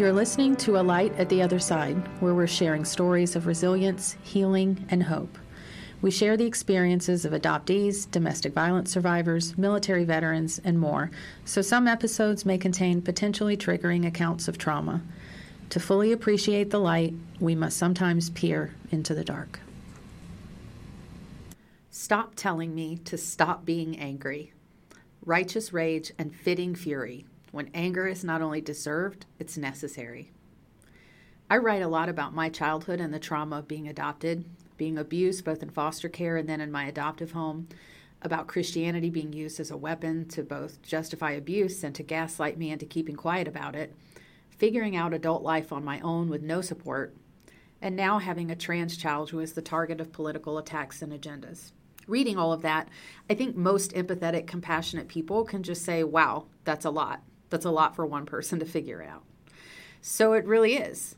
You're listening to A Light at the Other Side, where we're sharing stories of resilience, healing, and hope. We share the experiences of adoptees, domestic violence survivors, military veterans, and more, so some episodes may contain potentially triggering accounts of trauma. To fully appreciate the light, we must sometimes peer into the dark. Stop telling me to stop being angry. Righteous rage and fitting fury when anger is not only deserved, it's necessary. I write a lot about my childhood and the trauma of being adopted, being abused both in foster care and then in my adoptive home, about Christianity being used as a weapon to both justify abuse and to gaslight me into keeping quiet about it, figuring out adult life on my own with no support, and now having a trans child who is the target of political attacks and agendas. Reading all of that, I think most empathetic, compassionate people can just say, wow, that's a lot. That's a lot for one person to figure out. So it really is.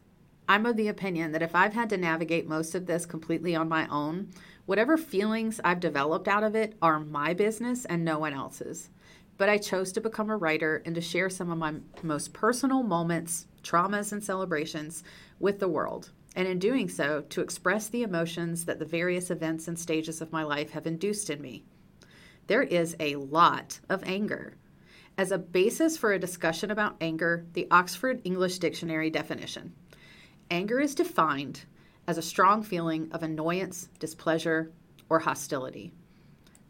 I'm of the opinion that if I've had to navigate most of this completely on my own, whatever feelings I've developed out of it are my business and no one else's. But I chose to become a writer and to share some of my most personal moments, traumas, and celebrations with the world. And in doing so, to express the emotions that the various events and stages of my life have induced in me. There is a lot of anger. As a basis for a discussion about anger, the Oxford English Dictionary definition anger is defined as a strong feeling of annoyance, displeasure, or hostility.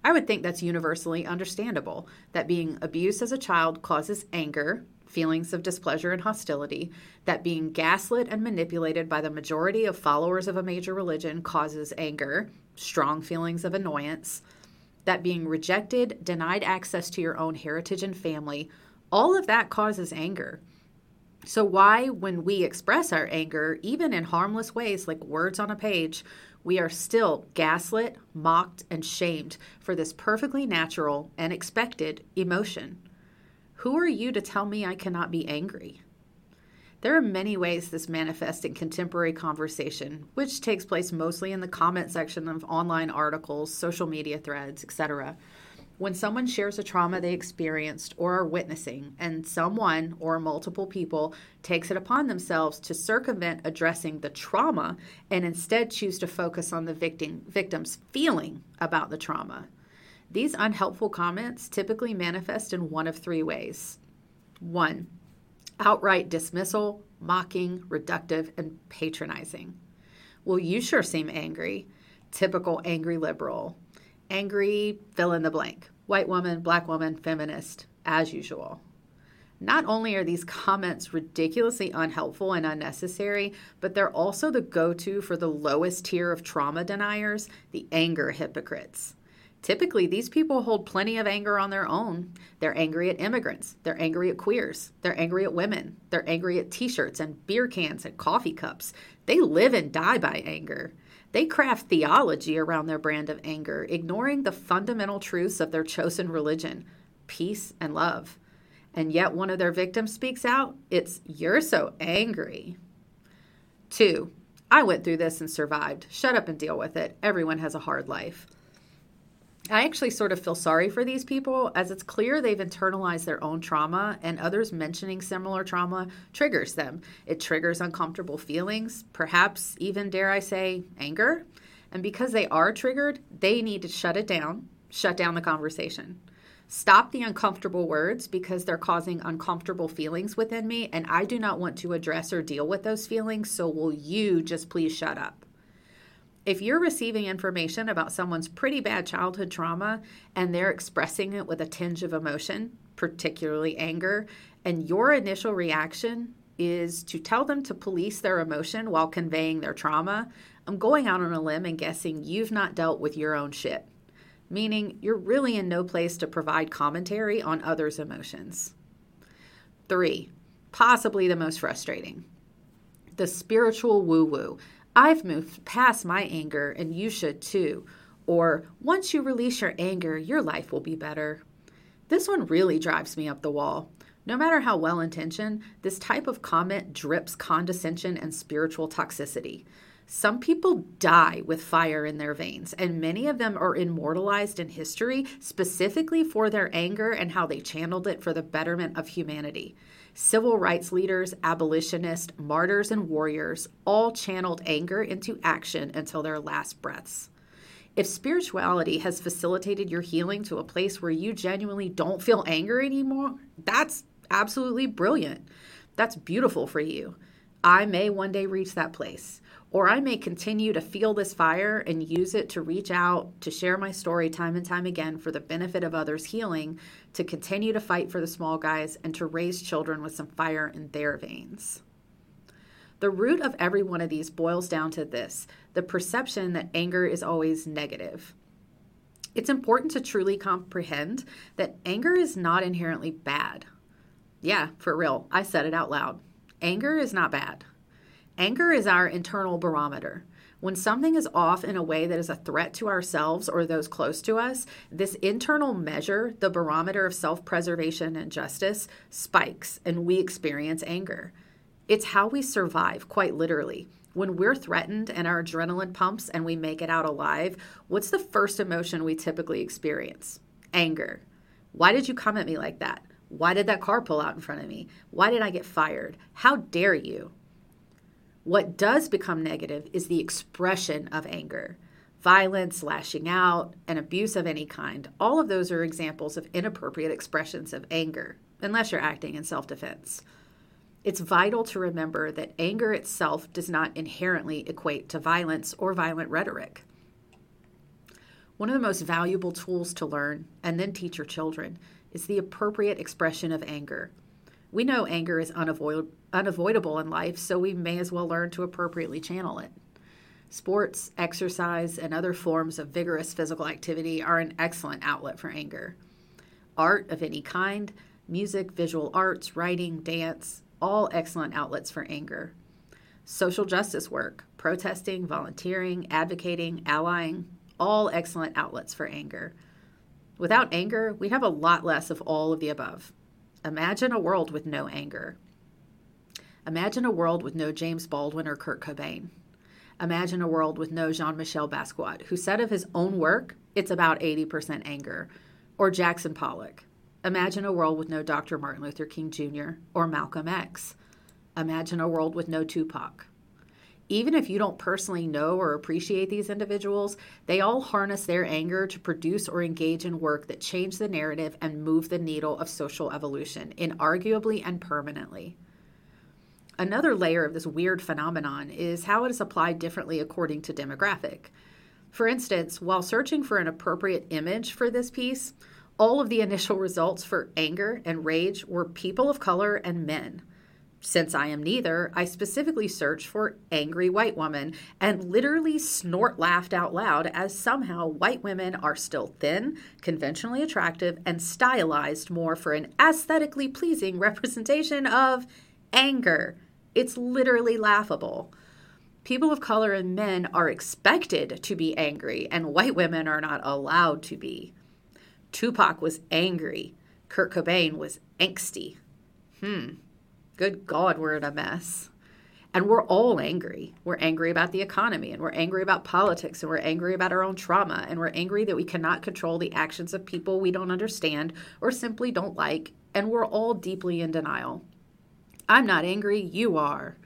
I would think that's universally understandable that being abused as a child causes anger, feelings of displeasure and hostility, that being gaslit and manipulated by the majority of followers of a major religion causes anger, strong feelings of annoyance, that being rejected, denied access to your own heritage and family, all of that causes anger. So, why, when we express our anger, even in harmless ways like words on a page, we are still gaslit, mocked, and shamed for this perfectly natural and expected emotion? Who are you to tell me I cannot be angry? There are many ways this manifests in contemporary conversation, which takes place mostly in the comment section of online articles, social media threads, etc. When someone shares a trauma they experienced or are witnessing, and someone or multiple people takes it upon themselves to circumvent addressing the trauma and instead choose to focus on the victim, victim's feeling about the trauma. These unhelpful comments typically manifest in one of three ways. One, outright dismissal, mocking, reductive, and patronizing. Well, you sure seem angry. Typical angry liberal. Angry, fill in the blank. White woman, black woman, feminist, as usual. Not only are these comments ridiculously unhelpful and unnecessary, but they're also the go to for the lowest tier of trauma deniers, the anger hypocrites. Typically, these people hold plenty of anger on their own. They're angry at immigrants. They're angry at queers. They're angry at women. They're angry at t shirts and beer cans and coffee cups. They live and die by anger. They craft theology around their brand of anger, ignoring the fundamental truths of their chosen religion peace and love. And yet, one of their victims speaks out it's, You're so angry. Two, I went through this and survived. Shut up and deal with it. Everyone has a hard life. I actually sort of feel sorry for these people as it's clear they've internalized their own trauma and others mentioning similar trauma triggers them. It triggers uncomfortable feelings, perhaps even, dare I say, anger. And because they are triggered, they need to shut it down, shut down the conversation. Stop the uncomfortable words because they're causing uncomfortable feelings within me, and I do not want to address or deal with those feelings, so will you just please shut up? If you're receiving information about someone's pretty bad childhood trauma and they're expressing it with a tinge of emotion, particularly anger, and your initial reaction is to tell them to police their emotion while conveying their trauma, I'm going out on a limb and guessing you've not dealt with your own shit, meaning you're really in no place to provide commentary on others' emotions. Three, possibly the most frustrating the spiritual woo woo I've moved past my anger and you should too. Or, once you release your anger, your life will be better. This one really drives me up the wall. No matter how well intentioned, this type of comment drips condescension and spiritual toxicity. Some people die with fire in their veins, and many of them are immortalized in history specifically for their anger and how they channeled it for the betterment of humanity. Civil rights leaders, abolitionists, martyrs, and warriors all channeled anger into action until their last breaths. If spirituality has facilitated your healing to a place where you genuinely don't feel anger anymore, that's absolutely brilliant. That's beautiful for you. I may one day reach that place, or I may continue to feel this fire and use it to reach out, to share my story time and time again for the benefit of others' healing, to continue to fight for the small guys, and to raise children with some fire in their veins. The root of every one of these boils down to this the perception that anger is always negative. It's important to truly comprehend that anger is not inherently bad. Yeah, for real, I said it out loud. Anger is not bad. Anger is our internal barometer. When something is off in a way that is a threat to ourselves or those close to us, this internal measure, the barometer of self preservation and justice, spikes and we experience anger. It's how we survive, quite literally. When we're threatened and our adrenaline pumps and we make it out alive, what's the first emotion we typically experience? Anger. Why did you come at me like that? Why did that car pull out in front of me? Why did I get fired? How dare you? What does become negative is the expression of anger. Violence, lashing out, and abuse of any kind. All of those are examples of inappropriate expressions of anger, unless you're acting in self defense. It's vital to remember that anger itself does not inherently equate to violence or violent rhetoric. One of the most valuable tools to learn and then teach your children is the appropriate expression of anger. We know anger is unavoid- unavoidable in life, so we may as well learn to appropriately channel it. Sports, exercise, and other forms of vigorous physical activity are an excellent outlet for anger. Art of any kind, music, visual arts, writing, dance, all excellent outlets for anger. Social justice work, protesting, volunteering, advocating, allying, all excellent outlets for anger. Without anger, we'd have a lot less of all of the above. Imagine a world with no anger. Imagine a world with no James Baldwin or Kurt Cobain. Imagine a world with no Jean Michel Basquiat, who said of his own work, it's about 80% anger, or Jackson Pollock. Imagine a world with no Dr. Martin Luther King Jr. or Malcolm X. Imagine a world with no Tupac. Even if you don't personally know or appreciate these individuals, they all harness their anger to produce or engage in work that change the narrative and move the needle of social evolution, inarguably and permanently. Another layer of this weird phenomenon is how it is applied differently according to demographic. For instance, while searching for an appropriate image for this piece, all of the initial results for anger and rage were people of color and men. Since I am neither, I specifically searched for angry white woman and literally snort laughed out loud as somehow white women are still thin, conventionally attractive, and stylized more for an aesthetically pleasing representation of anger. It's literally laughable. People of color and men are expected to be angry, and white women are not allowed to be. Tupac was angry. Kurt Cobain was angsty. Hmm. Good God, we're in a mess. And we're all angry. We're angry about the economy, and we're angry about politics, and we're angry about our own trauma, and we're angry that we cannot control the actions of people we don't understand or simply don't like, and we're all deeply in denial. I'm not angry, you are.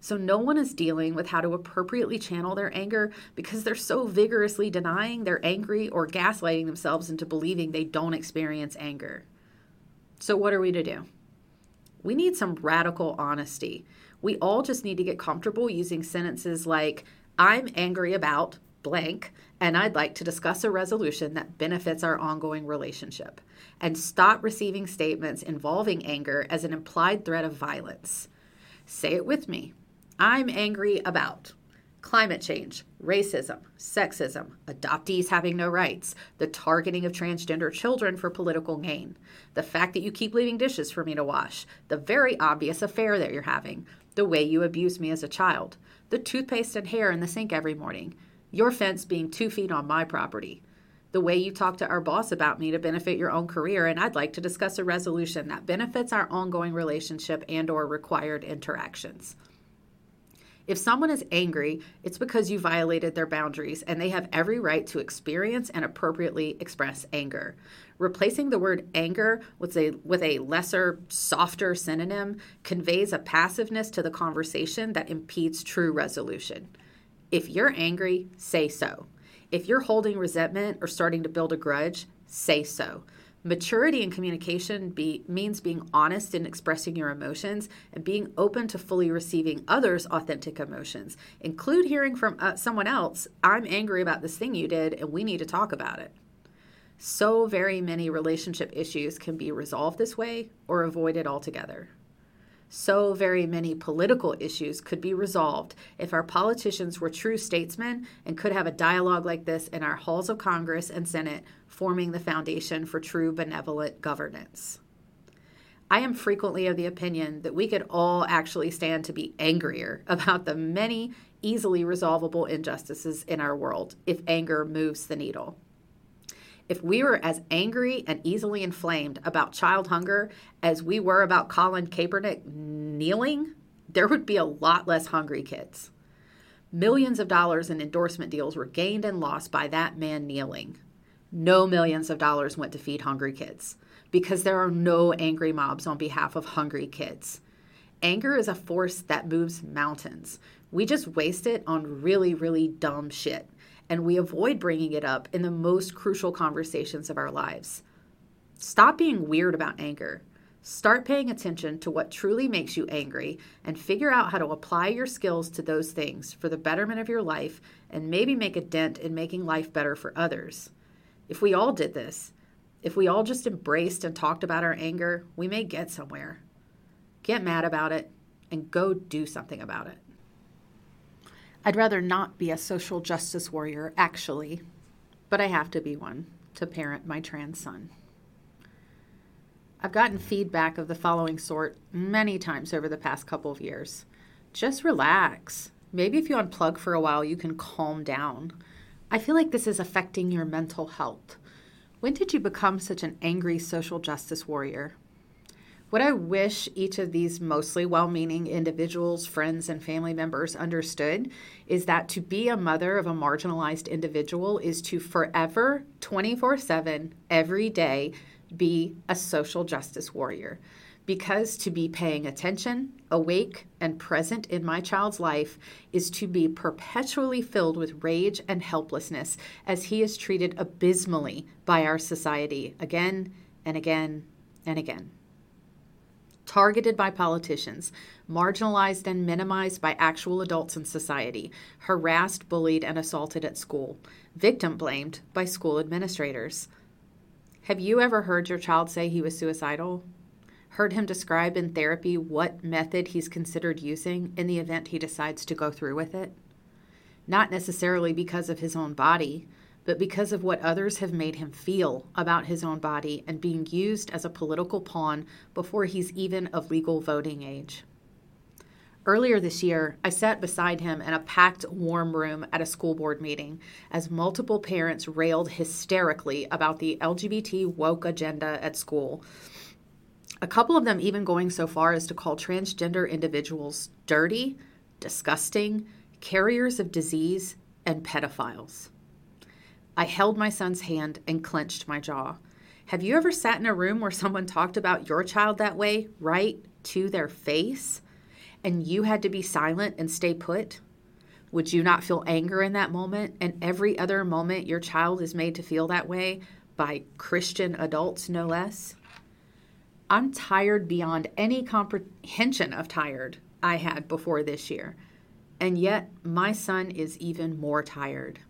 So, no one is dealing with how to appropriately channel their anger because they're so vigorously denying they're angry or gaslighting themselves into believing they don't experience anger. So, what are we to do? We need some radical honesty. We all just need to get comfortable using sentences like, I'm angry about blank, and I'd like to discuss a resolution that benefits our ongoing relationship. And stop receiving statements involving anger as an implied threat of violence. Say it with me. I'm angry about climate change, racism, sexism, adoptees having no rights, the targeting of transgender children for political gain, the fact that you keep leaving dishes for me to wash, the very obvious affair that you're having, the way you abuse me as a child, the toothpaste and hair in the sink every morning, your fence being two feet on my property, the way you talk to our boss about me to benefit your own career and i'd like to discuss a resolution that benefits our ongoing relationship and or required interactions If someone is angry, it's because you violated their boundaries and they have every right to experience and appropriately express anger. Replacing the word anger with a, with a lesser, softer synonym conveys a passiveness to the conversation that impedes true resolution. If you're angry, say so. If you're holding resentment or starting to build a grudge, say so. Maturity in communication be, means being honest in expressing your emotions and being open to fully receiving others' authentic emotions. Include hearing from uh, someone else, I'm angry about this thing you did and we need to talk about it. So very many relationship issues can be resolved this way or avoided altogether. So very many political issues could be resolved if our politicians were true statesmen and could have a dialogue like this in our halls of Congress and Senate forming the foundation for true benevolent governance. I am frequently of the opinion that we could all actually stand to be angrier about the many easily resolvable injustices in our world if anger moves the needle. If we were as angry and easily inflamed about child hunger as we were about Colin Kaepernick kneeling, there would be a lot less hungry kids. Millions of dollars in endorsement deals were gained and lost by that man kneeling no millions of dollars went to feed hungry kids because there are no angry mobs on behalf of hungry kids. Anger is a force that moves mountains. We just waste it on really, really dumb shit, and we avoid bringing it up in the most crucial conversations of our lives. Stop being weird about anger. Start paying attention to what truly makes you angry and figure out how to apply your skills to those things for the betterment of your life and maybe make a dent in making life better for others. If we all did this, if we all just embraced and talked about our anger, we may get somewhere. Get mad about it and go do something about it. I'd rather not be a social justice warrior, actually, but I have to be one to parent my trans son. I've gotten feedback of the following sort many times over the past couple of years. Just relax. Maybe if you unplug for a while, you can calm down. I feel like this is affecting your mental health. When did you become such an angry social justice warrior? What I wish each of these mostly well meaning individuals, friends, and family members understood is that to be a mother of a marginalized individual is to forever, 24 7, every day, be a social justice warrior because to be paying attention, awake, and present in my child's life is to be perpetually filled with rage and helplessness as he is treated abysmally by our society again and again and again. Targeted by politicians, marginalized and minimized by actual adults in society, harassed, bullied, and assaulted at school, victim blamed by school administrators. Have you ever heard your child say he was suicidal? heard him describe in therapy what method he's considered using in the event he decides to go through with it? Not necessarily because of his own body, but because of what others have made him feel about his own body and being used as a political pawn before he's even of legal voting age. Earlier this year, I sat beside him in a packed, warm room at a school board meeting as multiple parents railed hysterically about the LGBT woke agenda at school a couple of them even going so far as to call transgender individuals dirty, disgusting, carriers of disease, and pedophiles. I held my son's hand and clenched my jaw. Have you ever sat in a room where someone talked about your child that way, right to their face, and you had to be silent and stay put? Would you not feel anger in that moment and every other moment your child is made to feel that way by Christian adults, no less? I'm tired beyond any comprehension of tired I had before this year. And yet, my son is even more tired.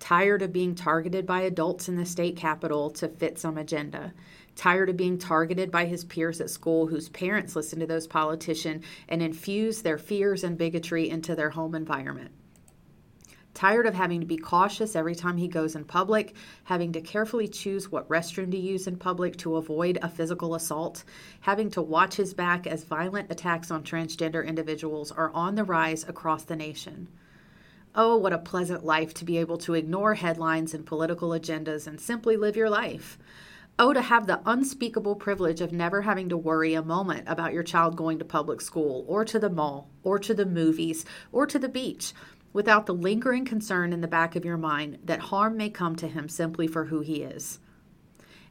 Tired of being targeted by adults in the state capitol to fit some agenda. Tired of being targeted by his peers at school whose parents listen to those politicians and infuse their fears and bigotry into their home environment tired of having to be cautious every time he goes in public, having to carefully choose what restroom to use in public to avoid a physical assault, having to watch his back as violent attacks on transgender individuals are on the rise across the nation. Oh, what a pleasant life to be able to ignore headlines and political agendas and simply live your life. Oh, to have the unspeakable privilege of never having to worry a moment about your child going to public school or to the mall or to the movies or to the beach without the lingering concern in the back of your mind that harm may come to him simply for who he is.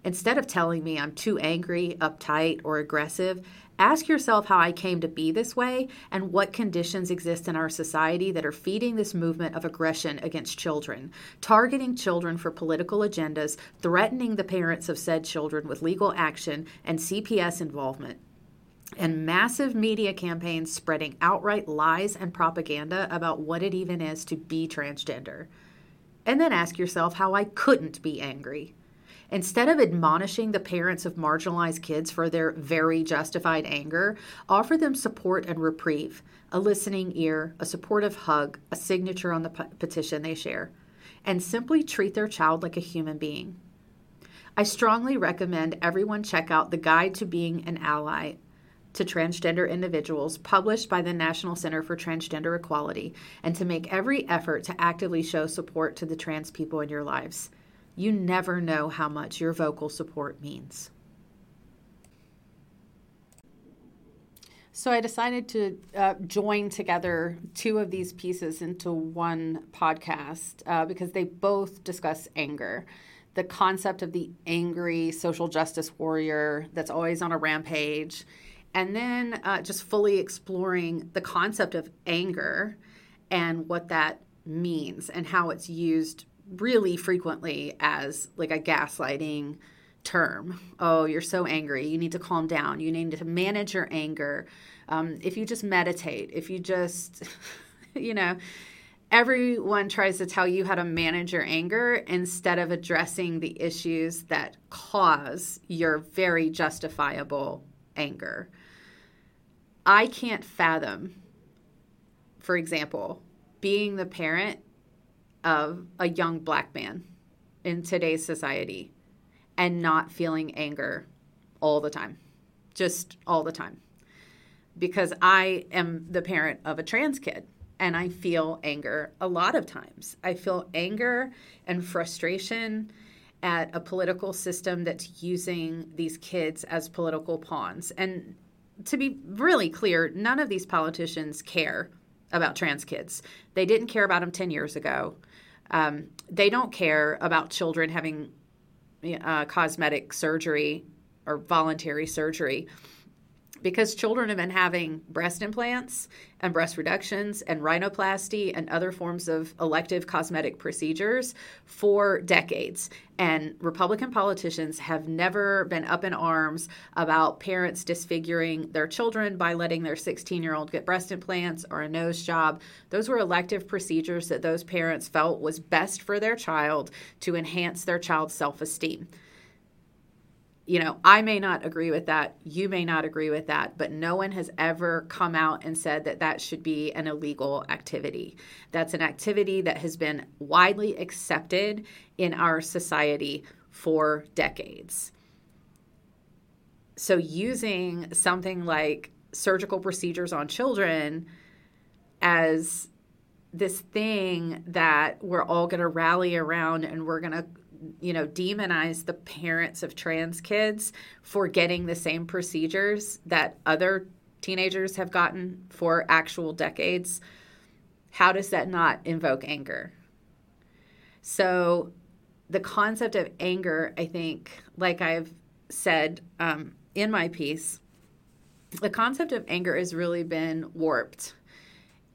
Instead of telling me I'm too angry, uptight, or aggressive, ask yourself how I came to be this way and what conditions exist in our society that are feeding this movement of aggression against children, targeting children for political agendas, threatening the parents of said children with legal action and CPS involvement and massive media campaigns spreading outright lies and propaganda about what it even is to be transgender. And then ask yourself how I couldn't be angry. Instead of admonishing the parents of marginalized kids for their very justified anger, offer them support and reprieve, a listening ear, a supportive hug, a signature on the petition they share, and simply treat their child like a human being. I strongly recommend everyone check out the Guide to Being an Ally to transgender individuals published by the National Center for Transgender Equality and to make every effort to actively show support to the trans people in your lives. You never know how much your vocal support means. So I decided to uh, join together two of these pieces into one podcast uh, because they both discuss anger. The concept of the angry social justice warrior that's always on a rampage and then uh, just fully exploring the concept of anger and what that means and how it's used really frequently as like a gaslighting term. Oh, you're so angry. You need to calm down. You need to manage your anger. Um, if you just meditate, if you just, you know, everyone tries to tell you how to manage your anger instead of addressing the issues that cause your very justifiable anger. I can't fathom, for example, being the parent of a young black man in today's society and not feeling anger all the time, just all the time. Because I am the parent of a trans kid and I feel anger a lot of times. I feel anger and frustration at a political system that's using these kids as political pawns. And to be really clear, none of these politicians care about trans kids. They didn't care about them 10 years ago. Um, they don't care about children having uh, cosmetic surgery or voluntary surgery because children have been having breast implants and breast reductions and rhinoplasty and other forms of elective cosmetic procedures for decades. And Republican politicians have never been up in arms about parents disfiguring their children by letting their 16 year old get breast implants or a nose job. Those were elective procedures that those parents felt was best for their child to enhance their child's self esteem you know, I may not agree with that. You may not agree with that, but no one has ever come out and said that that should be an illegal activity. That's an activity that has been widely accepted in our society for decades. So, using something like surgical procedures on children as this thing that we're all going to rally around and we're going to you know, demonize the parents of trans kids for getting the same procedures that other teenagers have gotten for actual decades, how does that not invoke anger? So, the concept of anger, I think, like I've said um, in my piece, the concept of anger has really been warped.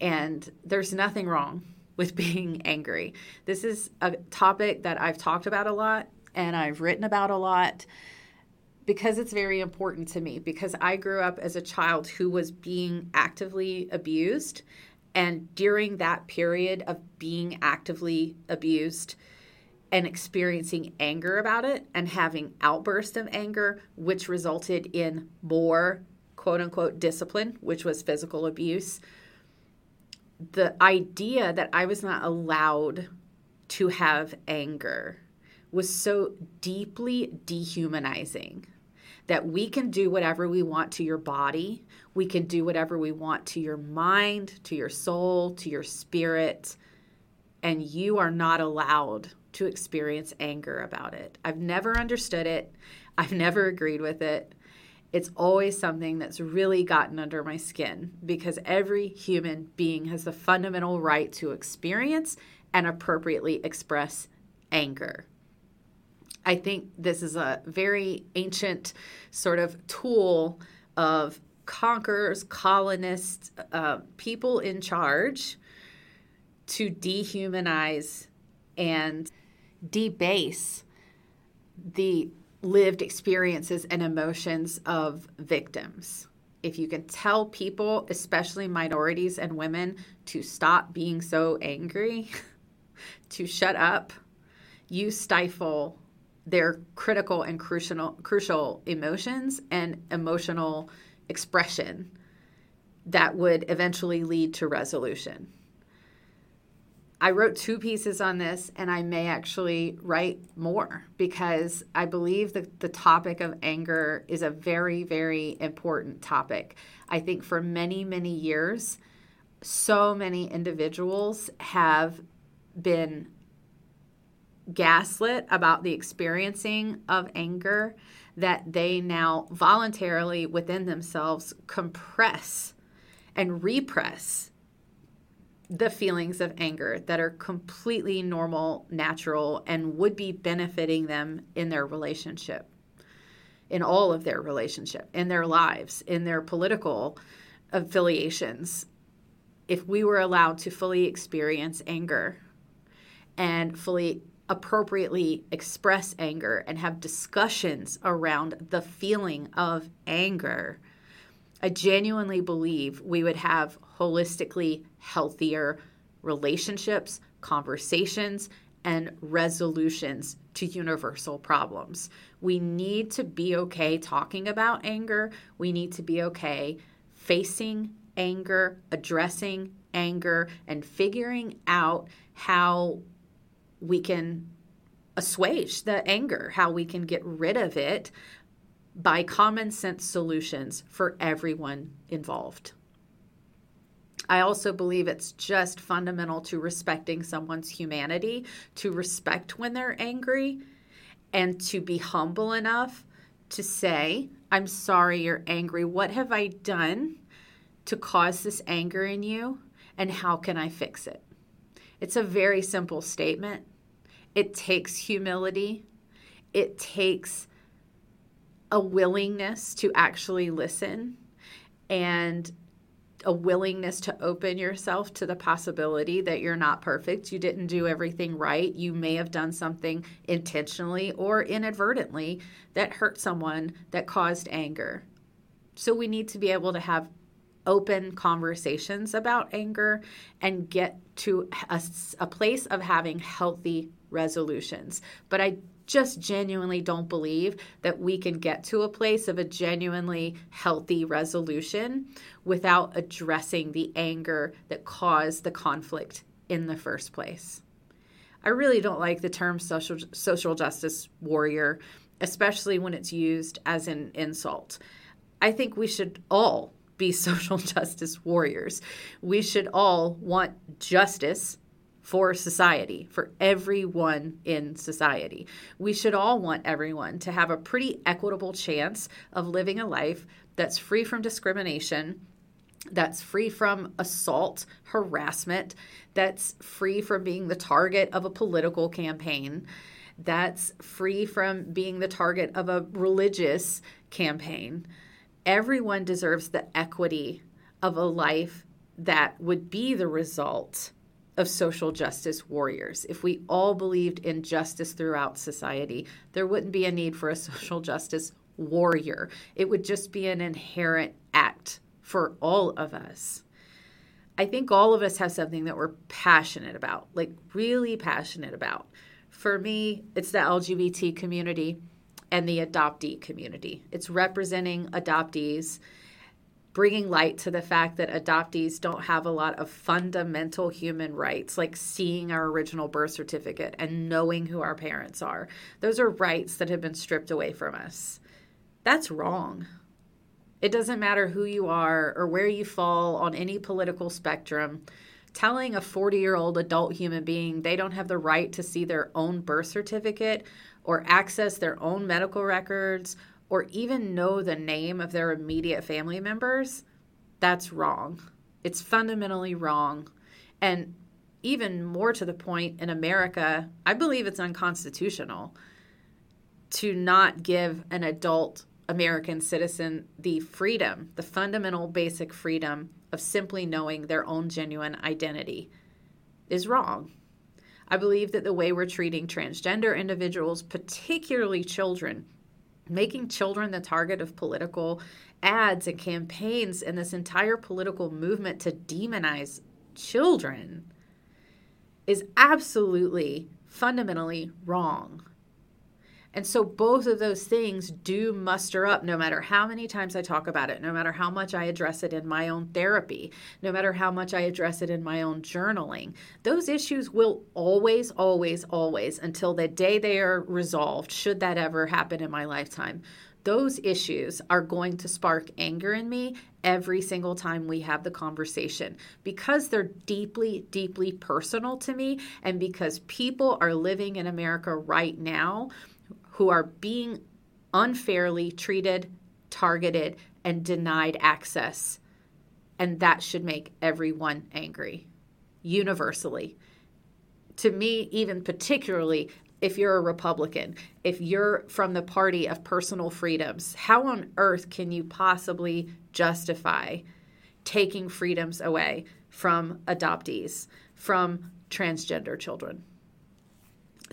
And there's nothing wrong with being angry. This is a topic that I've talked about a lot and I've written about a lot because it's very important to me because I grew up as a child who was being actively abused and during that period of being actively abused and experiencing anger about it and having outbursts of anger which resulted in more quote unquote discipline which was physical abuse the idea that I was not allowed to have anger was so deeply dehumanizing that we can do whatever we want to your body, we can do whatever we want to your mind, to your soul, to your spirit, and you are not allowed to experience anger about it. I've never understood it. I've never agreed with it. It's always something that's really gotten under my skin because every human being has the fundamental right to experience and appropriately express anger. I think this is a very ancient sort of tool of conquerors, colonists, uh, people in charge to dehumanize and debase the lived experiences and emotions of victims. If you can tell people, especially minorities and women, to stop being so angry, to shut up, you stifle their critical and crucial crucial emotions and emotional expression that would eventually lead to resolution. I wrote two pieces on this, and I may actually write more because I believe that the topic of anger is a very, very important topic. I think for many, many years, so many individuals have been gaslit about the experiencing of anger that they now voluntarily within themselves compress and repress the feelings of anger that are completely normal, natural, and would be benefiting them in their relationship, in all of their relationship, in their lives, in their political affiliations. If we were allowed to fully experience anger and fully appropriately express anger and have discussions around the feeling of anger, I genuinely believe we would have holistically healthier relationships, conversations, and resolutions to universal problems. We need to be okay talking about anger. We need to be okay facing anger, addressing anger, and figuring out how we can assuage the anger, how we can get rid of it by common sense solutions for everyone involved. I also believe it's just fundamental to respecting someone's humanity, to respect when they're angry, and to be humble enough to say, I'm sorry you're angry. What have I done to cause this anger in you? And how can I fix it? It's a very simple statement. It takes humility, it takes a willingness to actually listen and a willingness to open yourself to the possibility that you're not perfect. You didn't do everything right. You may have done something intentionally or inadvertently that hurt someone that caused anger. So we need to be able to have open conversations about anger and get to a, a place of having healthy resolutions. But I just genuinely don't believe that we can get to a place of a genuinely healthy resolution without addressing the anger that caused the conflict in the first place. I really don't like the term social social justice warrior, especially when it's used as an insult. I think we should all be social justice warriors. We should all want justice for society, for everyone in society. We should all want everyone to have a pretty equitable chance of living a life that's free from discrimination, that's free from assault, harassment, that's free from being the target of a political campaign, that's free from being the target of a religious campaign. Everyone deserves the equity of a life that would be the result of social justice warriors. If we all believed in justice throughout society, there wouldn't be a need for a social justice warrior. It would just be an inherent act for all of us. I think all of us have something that we're passionate about, like really passionate about. For me, it's the LGBT community and the adoptee community. It's representing adoptees bringing light to the fact that adoptees don't have a lot of fundamental human rights, like seeing our original birth certificate and knowing who our parents are. Those are rights that have been stripped away from us. That's wrong. It doesn't matter who you are or where you fall on any political spectrum. telling a 40 year old adult human being they don't have the right to see their own birth certificate or access their own medical records or even know the name of their immediate family members, that's wrong. It's fundamentally wrong. And even more to the point, in America, I believe it's unconstitutional to not give an adult American citizen the freedom, the fundamental basic freedom of simply knowing their own genuine identity is wrong. I believe that the way we're treating transgender individuals, particularly children, making children the target of political ads and campaigns and this entire political movement to demonize children is absolutely fundamentally wrong. And so both of those things do muster up no matter how many times I talk about it, no matter how much I address it in my own therapy, no matter how much I address it in my own journaling. Those issues will always, always, always, until the day they are resolved, should that ever happen in my lifetime, those issues are going to spark anger in me every single time we have the conversation because they're deeply, deeply personal to me, and because people are living in America right now who are being unfairly treated, targeted, and denied access. And that should make everyone angry, universally. To me, even particularly if you're a Republican, if you're from the party of personal freedoms, how on earth can you possibly justify taking freedoms away from adoptees, from transgender children?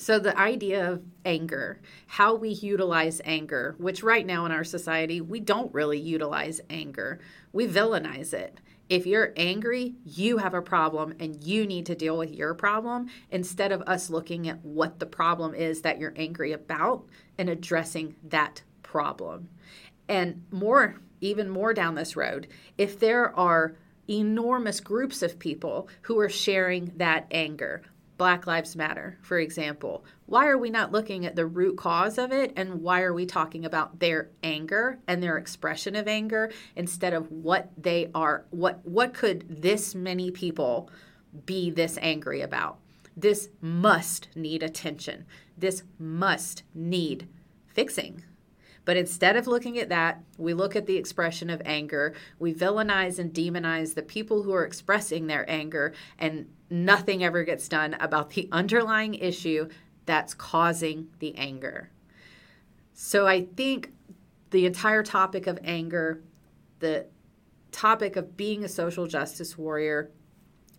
So, the idea of anger, how we utilize anger, which right now in our society, we don't really utilize anger, we villainize it. If you're angry, you have a problem and you need to deal with your problem instead of us looking at what the problem is that you're angry about and addressing that problem. And more, even more down this road, if there are enormous groups of people who are sharing that anger, Black Lives Matter, for example. Why are we not looking at the root cause of it and why are we talking about their anger and their expression of anger instead of what they are what what could this many people be this angry about? This must need attention. This must need fixing. But instead of looking at that, we look at the expression of anger. We villainize and demonize the people who are expressing their anger, and nothing ever gets done about the underlying issue that's causing the anger. So I think the entire topic of anger, the topic of being a social justice warrior,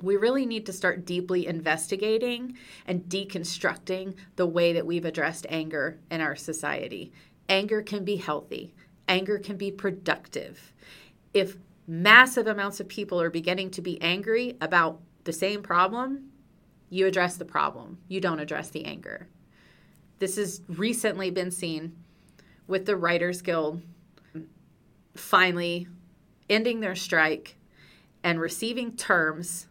we really need to start deeply investigating and deconstructing the way that we've addressed anger in our society. Anger can be healthy, anger can be productive. If massive amounts of people are beginning to be angry about the same problem, you address the problem. You don't address the anger. This has recently been seen with the Writers Guild finally ending their strike and receiving terms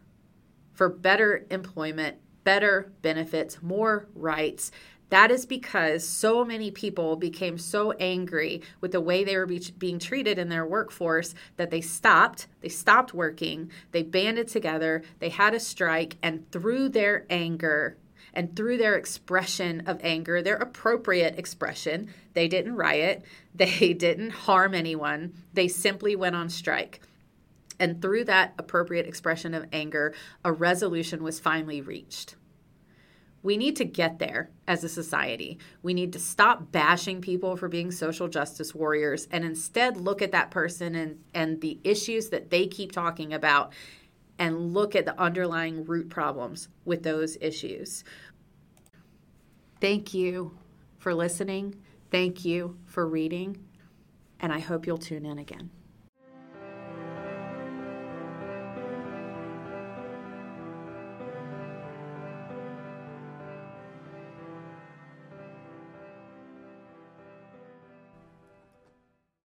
for better employment, better benefits, more rights that is because so many people became so angry with the way they were be- being treated in their workforce that they stopped. They stopped working. They banded together. They had a strike. And through their anger, and through their expression of anger, their appropriate expression, they didn't riot, they didn't harm anyone, they simply went on strike. And through that appropriate expression of anger, a resolution was finally reached. We need to get there as a society. We need to stop bashing people for being social justice warriors and instead look at that person and, and the issues that they keep talking about and look at the underlying root problems with those issues. Thank you for listening. Thank you for reading. And I hope you'll tune in again.